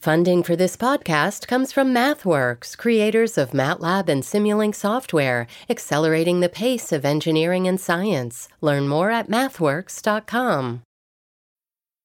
Funding for this podcast comes from MathWorks, creators of MATLAB and Simulink software, accelerating the pace of engineering and science. Learn more at mathworks.com.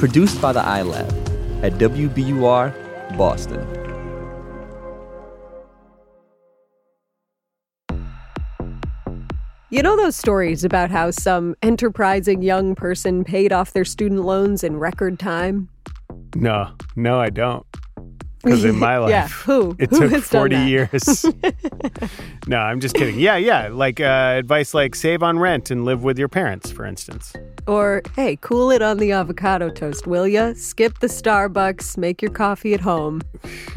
Produced by the iLab at WBUR Boston. You know those stories about how some enterprising young person paid off their student loans in record time? No, no, I don't. Because in my life, yeah, who? it Who took has done 40 years. no, I'm just kidding. Yeah, yeah. Like uh, advice like save on rent and live with your parents, for instance. Or, hey, cool it on the avocado toast, will ya? Skip the Starbucks, make your coffee at home.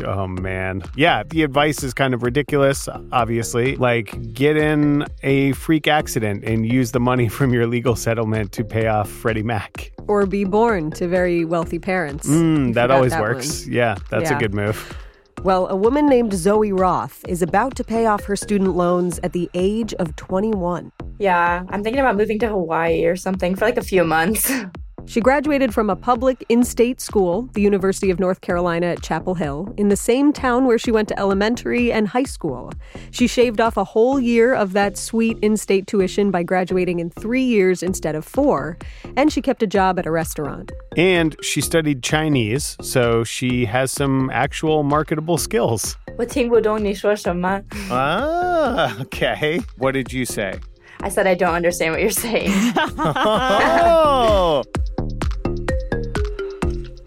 Oh, man. Yeah, the advice is kind of ridiculous, obviously. Like, get in a freak accident and use the money from your legal settlement to pay off Freddie Mac. Or be born to very wealthy parents. Mm, that always that works. one. Yeah, that's Yeah. a good move. Well, a woman named Zoe Roth is about to pay off her student loans at the age of 21. Yeah, I'm thinking about moving to Hawaii or something for like a few months. She graduated from a public in state school, the University of North Carolina at Chapel Hill, in the same town where she went to elementary and high school. She shaved off a whole year of that sweet in state tuition by graduating in three years instead of four, and she kept a job at a restaurant. And she studied Chinese, so she has some actual marketable skills. 我听不懂你说什么. Ah, okay. What did you say? I said I don't understand what you're saying. Oh!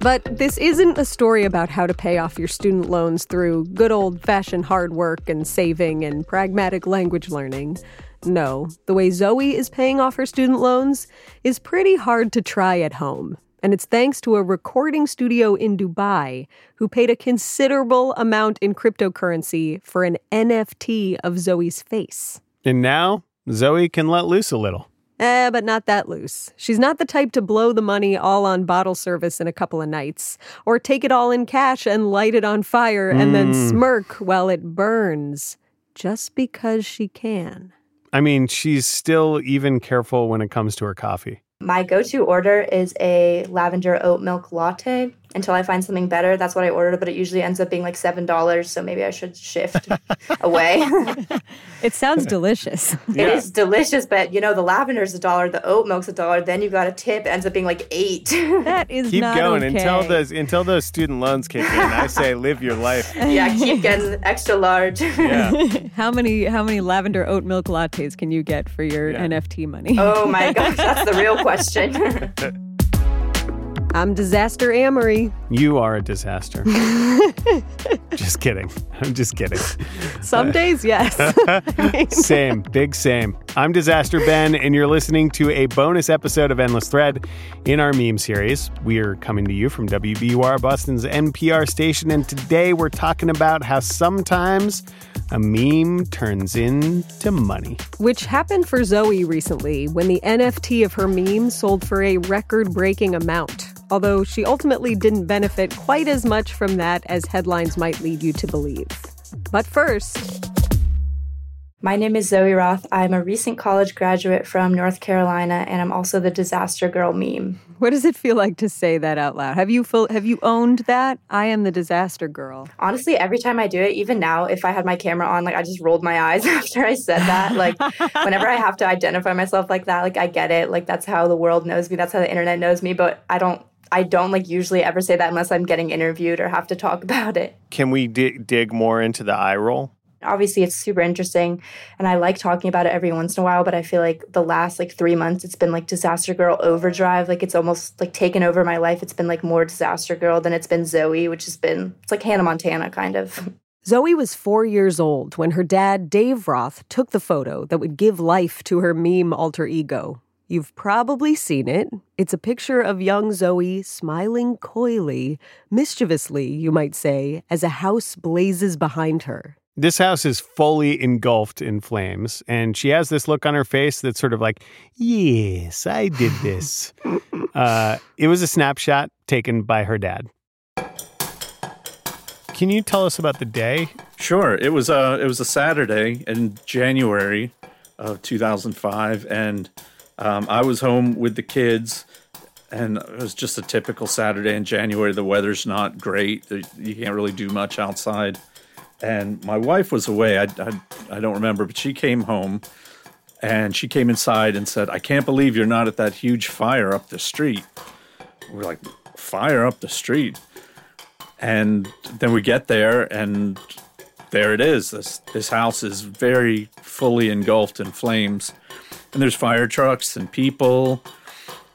But this isn't a story about how to pay off your student loans through good old fashioned hard work and saving and pragmatic language learning. No, the way Zoe is paying off her student loans is pretty hard to try at home. And it's thanks to a recording studio in Dubai who paid a considerable amount in cryptocurrency for an NFT of Zoe's face. And now Zoe can let loose a little. Eh, but not that loose. She's not the type to blow the money all on bottle service in a couple of nights, or take it all in cash and light it on fire and then smirk while it burns, just because she can. I mean, she's still even careful when it comes to her coffee. My go to order is a lavender oat milk latte until I find something better. That's what I ordered, but it usually ends up being like $7, so maybe I should shift away. It sounds delicious. It is delicious, but you know, the lavender is a dollar, the oat milk's a dollar, then you got a tip, ends up being like eight. that is Keep not going okay. until those until those student loans kick in. I say live your life. yeah, keep getting extra large. Yeah. How many how many lavender oat milk lattes can you get for your Yeah. NFT money? oh my gosh, that's the real question. I'm Disaster Amory. You are a disaster. just kidding. I'm just kidding. Some days, yes. Same, big same. I'm Disaster Ben, and you're listening to a bonus episode of Endless Thread in our meme series. We are coming to you from WBUR Boston's NPR station, and today we're talking about how sometimes a meme turns into money. Which happened for Zoe recently when the NFT of her meme sold for a record breaking amount. Although she ultimately didn't benefit quite as much from that as headlines might lead you to believe. But first, My name is Zoe Roth. I'm a recent college graduate from North Carolina, and I'm also the disaster girl meme. what does it feel like to say that out loud? Have you full, have you owned that? I am the disaster girl. Honestly, every time I do it, even now, if I had my camera on, like I just rolled my eyes after I said that. Like, whenever I have to identify myself like that, like I get it. Like, that's how the world knows me. That's how the internet knows me. But I don't, I don't like usually ever say that unless I'm getting interviewed or have to talk about it. Can we dig, dig more into the eye roll? obviously it's super interesting and i like talking about it every once in a while but i feel like the last like three months it's been like disaster girl overdrive like it's almost like taken over my life it's been like more disaster girl than it's been zoe which has been it's like hannah montana kind of Zoe was four years old when her dad, Dave Roth, took the photo that would give life to her meme alter ego. You've probably seen it. It's a picture of young Zoe smiling coyly, mischievously, you might say, as a house blazes behind her. This house is fully engulfed in flames, and she has this look on her face that's sort of like, Yes, I did this. uh, it was a snapshot taken by her dad. Can you tell us about the day? Sure. It was a it was a Saturday in January of 2005, and um, I was home with the kids, and it was just a typical Saturday in January. The weather's not great; you can't really do much outside. And my wife was away. I, I, I don't remember, but she came home, and she came inside and said, "I can't believe you're not at that huge fire up the street." We're like, "Fire up the street." And then we get there, and there it is. This this house is very fully engulfed in flames, and there's fire trucks and people.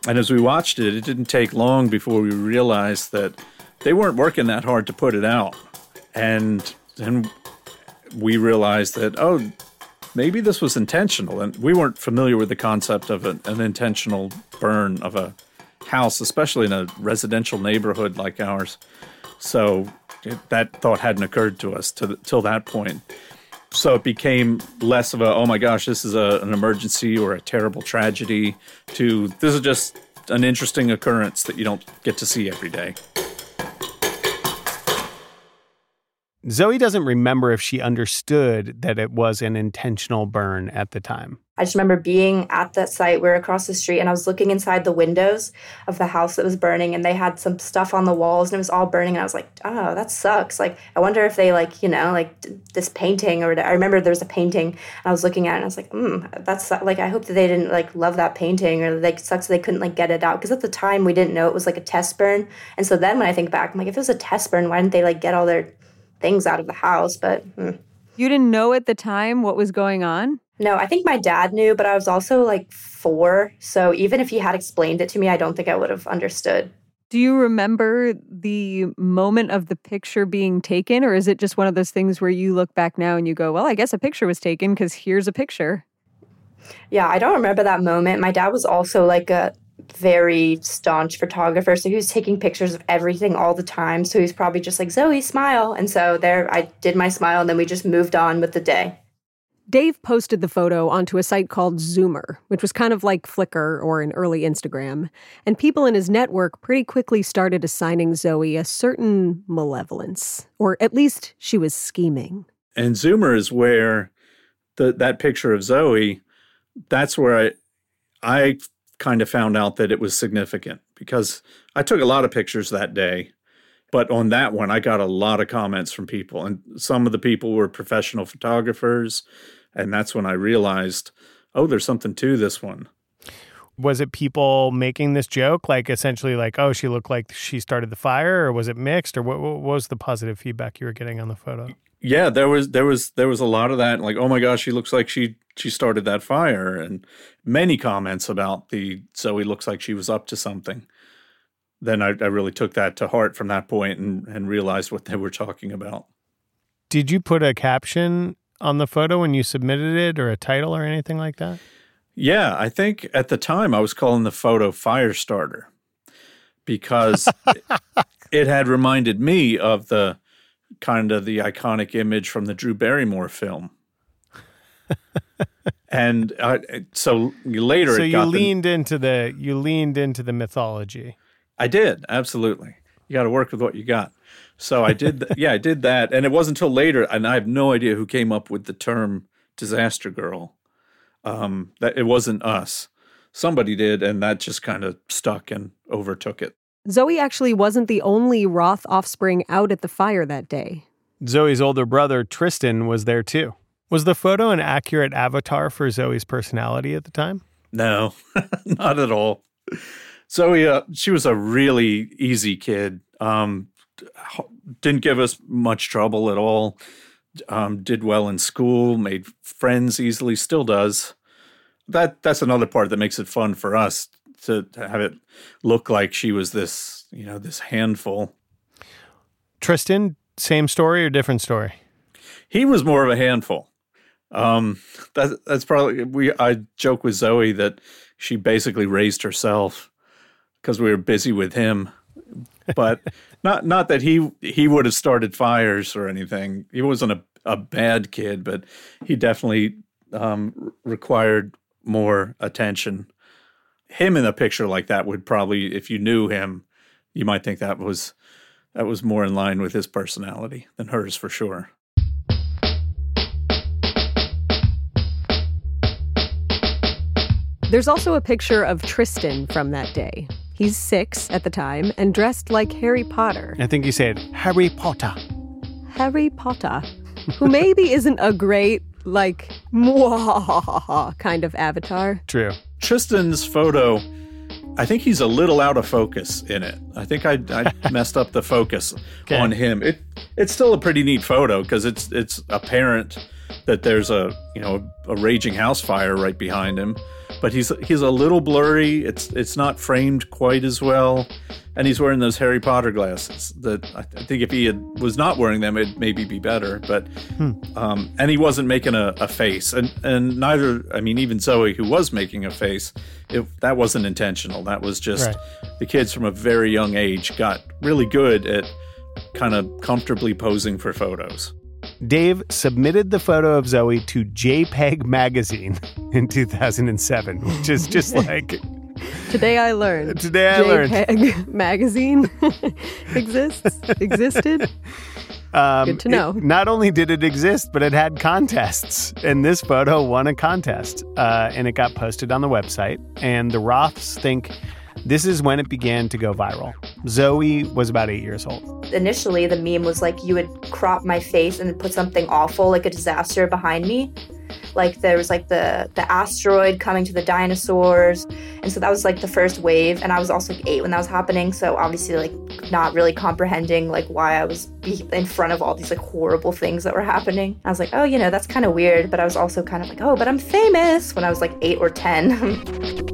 And as we watched it, it didn't take long before we realized that they weren't working that hard to put it out. And then we realized that oh, maybe this was intentional, and we weren't familiar with the concept of an, an intentional burn of a house, especially in a residential neighborhood like ours. So it, that thought hadn't occurred to us to till that point. So it became less of a oh my gosh, this is a, an emergency or a terrible tragedy to this is just an interesting occurrence that you don't get to see every day. Zoe doesn't remember if she understood that it was an intentional burn at the time. I just remember being at that site. We are across the street, and I was looking inside the windows of the house that was burning, and they had some stuff on the walls, and it was all burning. And I was like, "Oh, that sucks." Like, I wonder if they like, you know, like this painting, or whatever. I remember there was a painting, and I was looking at it, and I was like, "Hmm, that's like, I hope that they didn't like love that painting, or like sucks they couldn't like get it out." Because at the time, we didn't know it was like a test burn, and so then when I think back, I'm like, if it was a test burn, why didn't they like get all their things out of the house? But hmm. you didn't know at the time what was going on. No, I think my dad knew, but I was also like four. So even if he had explained it to me, I don't think I would have understood. Do you remember the moment of the picture being taken, or is it just one of those things where you look back now and you go, well, I guess a picture was taken because here's a picture? Yeah, I don't remember that moment. My dad was also like a very staunch photographer. So he was taking pictures of everything all the time. So he's probably just like, Zoe, smile. And so there I did my smile and then we just moved on with the day. Dave posted the photo onto a site called Zooomr, which was kind of like Flickr or an early Instagram, and people in his network pretty quickly started assigning Zoe a certain malevolence, or at least she was scheming. And Zooomr is where the that picture of Zoe, that's where I I kind of found out that it was significant because I took a lot of pictures that day. But on that one, I got a lot of comments from people, and some of the people were professional photographers and that's when I realized, oh, there's something to this one. Was it people making this joke, like essentially, like, oh, she looked like she started the fire, or was it mixed, or what, what was the positive feedback you were getting on the photo? Yeah, there was there was there was a lot of that, like, oh my gosh, she looks like she she started that fire, and many comments about the Zoe looks like she was up to something. Then I, I really took that to heart from that point and and realized what they were talking about. Did you put a caption on the photo when you submitted it or a title or anything like that? Yeah, I think at the time I was calling the photo Firestarter because it had reminded me of the kind of the iconic image from the Drew Barrymore film. and uh, so later, so you leaned the, into the you leaned into the mythology. I did absolutely. You got to work with what you got. So I did, th- yeah, I did that, and it wasn't until later, and I have no idea who came up with the term "disaster girl." Um, that it wasn't us. Somebody did, and that just kind of stuck and overtook it. Zoe actually wasn't the only Roth offspring out at the fire that day. Zoe's older brother, Tristan, was there too. Was the photo an accurate avatar for Zoe's personality at the time? No, not at all. Zoe, uh, she was a really easy kid. Um, didn't give us much trouble at all. Um, did well in school, made friends easily, still does. That that's another part that makes it fun for us to, to have it look like she was this, you know, this handful. Tristan, same story or different story? He was more of a handful. Um, that, that's probably we. I joke with Zoe that she basically raised herself because we were busy with him. But not not that he he would have started fires or anything. He wasn't a, a bad kid, but he definitely um, required more attention. Him in a picture like that would probably, if you knew him, you might think that was that was more in line with his personality than hers for sure. There's also a picture of Tristan from that day. He's six at the time and dressed like Harry Potter. I think he said Harry Potter. Harry Potter, who maybe isn't a great, like, mwahaha kind of avatar. True. Tristan's photo, I think he's a little out of focus in it. I think I, I messed up the focus Okay. on him. It it's still a pretty neat photo because it's it's apparent that there's a you know a raging house fire right behind him, but he's he's a little blurry. It's it's not framed quite as well, and he's wearing those Harry Potter glasses. That I I think if he had, was not wearing them, it'd maybe be better. But um, and he wasn't making a, a face, and and neither. I mean, even Zoe, who was making a face, it, that wasn't intentional. That was just Right. the kids from a very young age got really good at kind of comfortably posing for photos. Dave submitted the photo of Zoe to JPEG Magazine in 2007, which is just like Today I learned. Today I learned. JPEG magazine exists, existed. Um, Good to it- know. not only did it exist, but it had contests, and this photo won a contest, uh, and it got posted on the website. And the Roths think this is when it began to go viral. Zoe was about eight years old. Initially, the meme was like you would crop my face and put something awful, like a disaster, behind me. Like there was like the the asteroid coming to the dinosaurs, and so that was like the first wave. And I was also like eight when that was happening, so obviously like not really comprehending like why I was in front of all these like horrible things that were happening. I was like, oh, you know, that's kind of weird. But I was also kind of like, oh, but I'm famous when I was like eight or ten.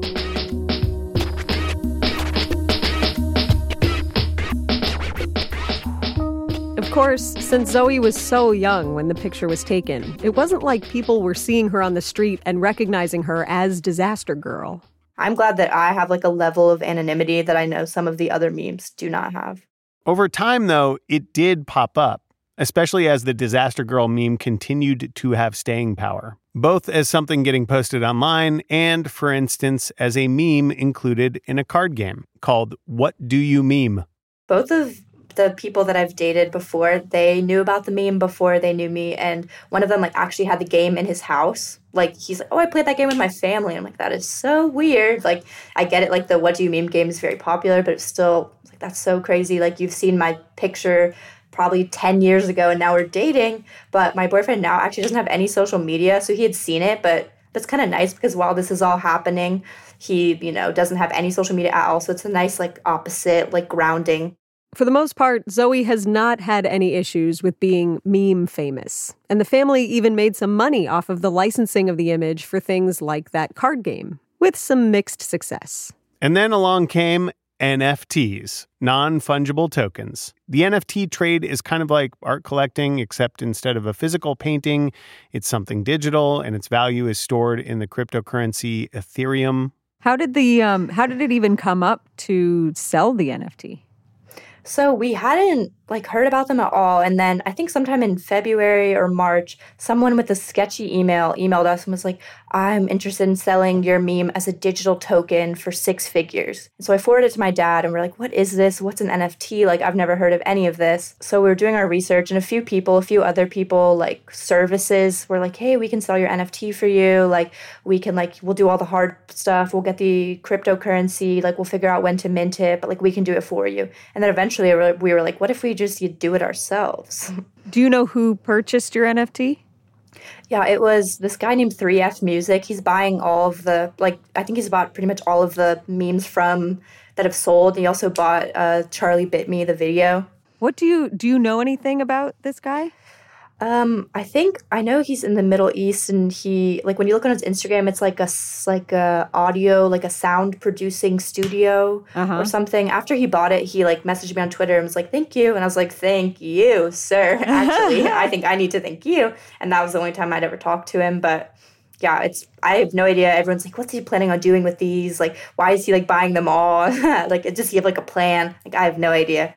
course, since Zoe was so young when the picture was taken, it wasn't like people were seeing her on the street and recognizing her as Disaster Girl. I'm glad that I have like a level of anonymity that I know some of the other memes do not have. Over time, though, it did pop up, especially as the Disaster Girl meme continued to have staying power, both as something getting posted online and, for instance, as a meme included in a card game called What Do You Meme? Both of the people that I've dated before, they knew about the meme before they knew me, and one of them like actually had the game in his house. Like he's like, oh, I played that game with my family. I'm like, that is so weird. Like I get it. Like the What Do You Meme game is very popular, but it's still like that's so crazy. Like you've seen my picture probably 10 years ago and now we're dating but my boyfriend now actually doesn't have any social media so he had seen it but that's kind of nice because while this is all happening he you know doesn't have any social media at all so it's a nice like opposite like grounding For the most part, Zoe has not had any issues with being meme famous. And the family even made some money off of the licensing of the image for things like that card game, with some mixed success. And then along came NFTs, non fungible tokens. The NFT trade is kind of like art collecting, except instead of a physical painting, it's something digital and its value is stored in the cryptocurrency Ethereum. How did the um, how did it even come up to sell the NFT? So we hadn't like heard about them at all. And then I think sometime in February or March, someone with a sketchy email emailed us and was like, I'm interested in selling your meme as a digital token for six figures. So I forwarded it to my dad and we're like, what is this? What's an NFT? Like, I've never heard of any of this. So we were doing our research and a few people, a few other people, like services, were like, hey, we can sell your NFT for you. Like, we can, like, we'll do all the hard stuff. We'll get the cryptocurrency. Like, we'll figure out when to mint it, but like, we can do it for you. And then eventually we were- like, what if we just do it ourselves? Do you know who purchased your NFT? Yeah, it was this guy named 3F Music. He's buying all of the like I think he's bought pretty much all of the memes from that have sold. He also bought uh, Charlie Bit Me the video. What do you do you know anything about this guy? Um, I think I know he's in the Middle East, and he like when you look on his Instagram, it's like a like a audio like a sound producing studio Uh-huh. or something. After he bought it, he like messaged me on Twitter and was like, "Thank you," and I was like, "Thank you, sir." Actually, I think I need to thank you, and that was the only time I'd ever talked to him. But yeah, it's I have no idea. Everyone's like, what's he planning on doing with these? Like, why is he like buying them all? like, does he have like a plan? Like, I have no idea.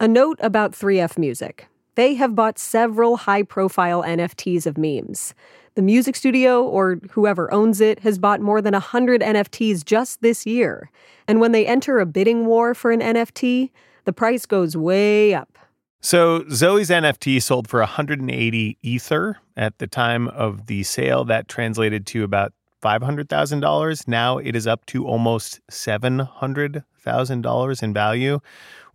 A note about 3F Music. They have bought several high profile NFTs of memes. The music studio, or whoever owns it, has bought more than 100 NFTs just this year. And when they enter a bidding war for an NFT, the price goes way up. So Zoe's NFT sold for 180 Ether at the time of the sale. That translated to about $500,000. Now it is up to almost $700,000 in value,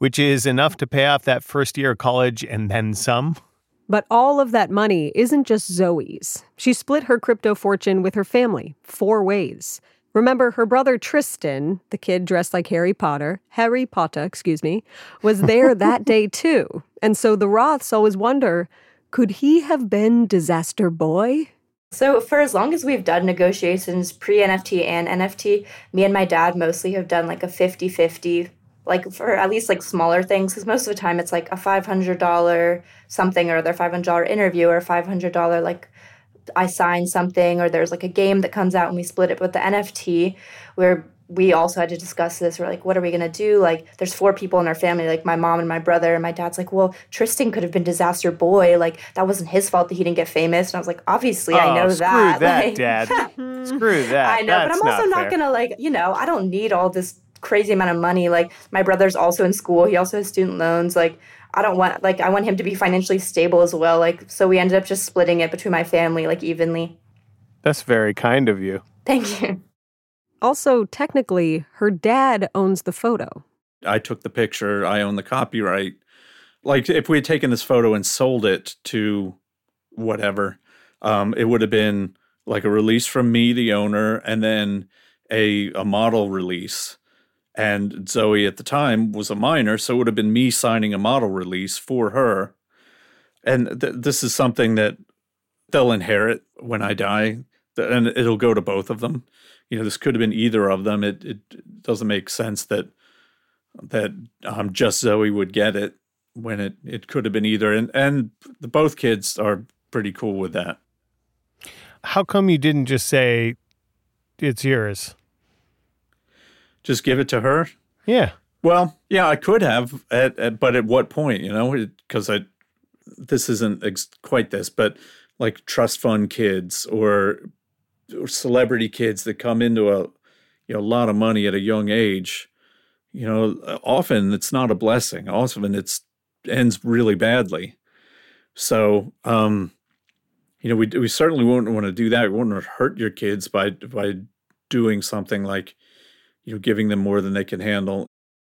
which is enough to pay off that first year of college and then some. But all of that money isn't just Zoe's. She split her crypto fortune with her family four ways. Remember, her brother Tristan, the kid dressed like Harry Potter, Harry Potter, excuse me, was there that day too. And so the Roths always wonder could he have been Disaster Boy? So, for as long as we've done negotiations pre NFT and NFT, me and my dad mostly have done like a 50 50, like for at least like smaller things, because most of the time it's like a $500 something or other $500 interview or $500 like I sign something or there's like a game that comes out and we split it. with the NFT, where we also had to discuss this. We're like, what are we gonna do? Like, there's four people in our family, like my mom and my brother, and my dad's like, well, Tristan could have been disaster boy. Like, that wasn't his fault that he didn't get famous. And I was like, obviously, oh, I know screw that. that, like, Dad. screw that. I know, That's but I'm also not, not gonna like, you know, I don't need all this crazy amount of money. Like, my brother's also in school. He also has student loans. Like, I don't want like I want him to be financially stable as well. Like so we ended up just splitting it between my family like evenly. That's very kind of you. Thank you. Also, technically, her dad owns the photo. I took the picture, I own the copyright. Like if we had taken this photo and sold it to whatever, um, it would have been like a release from me, the owner, and then a a model release. And Zoe at the time was a minor, so it would have been me signing a model release for her. And th- this is something that they'll inherit when I die, and it'll go to both of them. You know, this could have been either of them. It it doesn't make sense that that um, just Zoe would get it when it it could have been either. And and the both kids are pretty cool with that. How come you didn't just say it's yours? Just give it to her. Yeah. Well, yeah, I could have, at, at but at what point? You know, because I this isn't ex- quite this, but like trust fund kids or, or celebrity kids that come into a you know a lot of money at a young age. You know, often it's not a blessing. Often it's ends really badly. So, um, you know, we we certainly wouldn't want to do that. We wouldn't hurt your kids by by doing something like you know, giving them more than they can handle.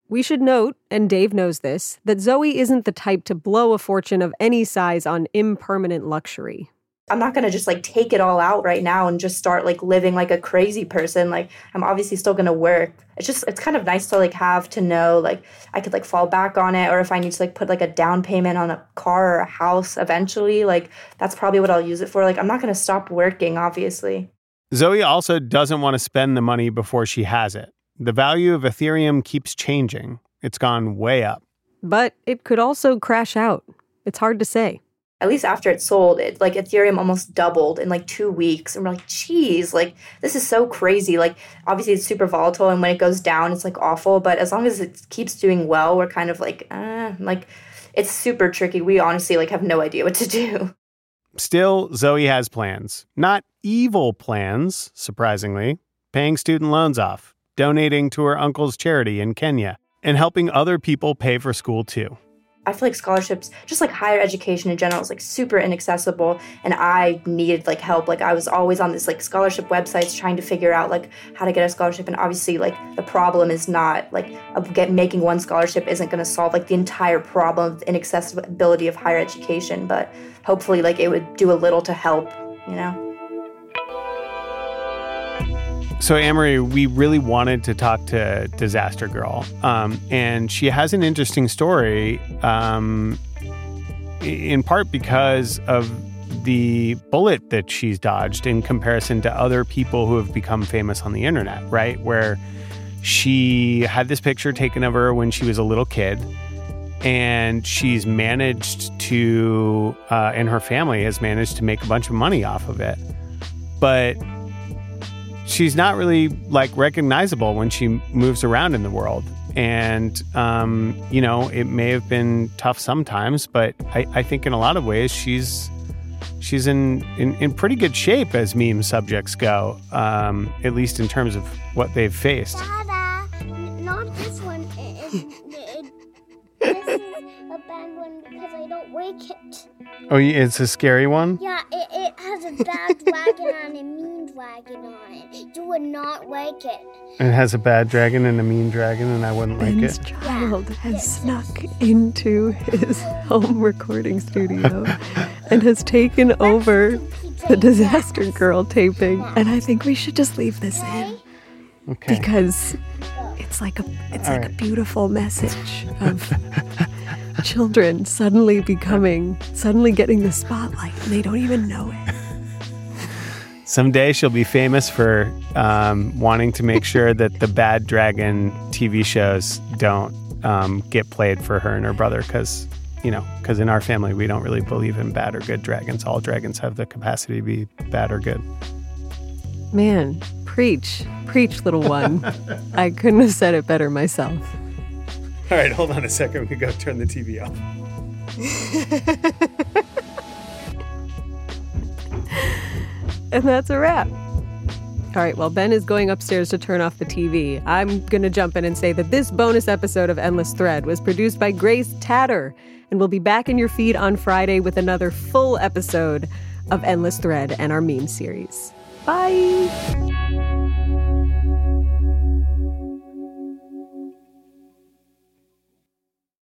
We should note, and Dave knows this, that Zoe isn't the type to blow a fortune of any size on impermanent luxury. I'm not going to just like take it all out right now and just start like living like a crazy person. Like I'm obviously still going to work. It's just it's kind of nice to like have to know like I could like fall back on it or if I need to like put like a down payment on a car or a house eventually, like that's probably what I'll use it for. Like I'm not going to stop working obviously. Zoe also doesn't want to spend the money before she has it. The value of Ethereum keeps changing. It's gone way up. But it could also crash out. It's hard to say. At least after it sold, it like Ethereum almost doubled in like two weeks. And we're like, geez, like this is so crazy. Like obviously it's super volatile and when it goes down, it's like awful. But as long as it keeps doing well, we're kind of like, uh, like it's super tricky. We honestly like have no idea what to do. Still, Zoe has plans. Not evil plans, surprisingly. Paying student loans off, donating to her uncle's charity in Kenya, and helping other people pay for school too. I feel like scholarships, just like higher education in general, is like super inaccessible, and I needed like help. Like I was always on this like scholarship websites trying to figure out like how to get a scholarship, and obviously like the problem is not like get making one scholarship isn't going to solve like the entire problem of inaccessibility of higher education, but hopefully like it would do a little to help, you know. So, Amory, we really wanted to talk to Disaster Girl, um, and she has an interesting story, um, in part because of the bullet that she's dodged in comparison to other people who have become famous on the internet, right? Where she had this picture taken of her when she was a little kid, and she's managed to, uh, and her family has managed to make a bunch of money off of it. but she's not really like recognizable when she moves around in the world. And, um, you know, it may have been tough sometimes, but I, I think in a lot of ways she's she's in, in, in pretty good shape as meme subjects go, um, at least in terms of what they've faced. One because I don't wake it. Oh, it's a scary one? Yeah, it, it has a bad dragon and a mean dragon on it. You would not like it. It has a bad dragon and a mean dragon, and I wouldn't like Ben's it. child has snuck into his home recording studio and has taken over the Disaster Girl taping. And I think we should just leave this in Okay. because it's like a it's All like a beautiful message of children suddenly becoming suddenly getting the spotlight and they don't even know it. Someday she'll be famous for um, wanting to make sure that the bad dragon TV shows don't um, get played for her and her brother because, you know, because in our family we don't really believe in bad or good dragons. All dragons have the capacity to be bad or good. Man, preach, preach, little one. I couldn't have said it better myself. All right, hold on a second. We can go turn the TV off. And that's a wrap. All right, well, Ben is going upstairs to turn off the TV. I'm going to jump in and say that this bonus episode of Endless Thread was produced by Grace Tatter and we'll be back in your feed on Friday with another full episode of Endless Thread and our meme series. Bye.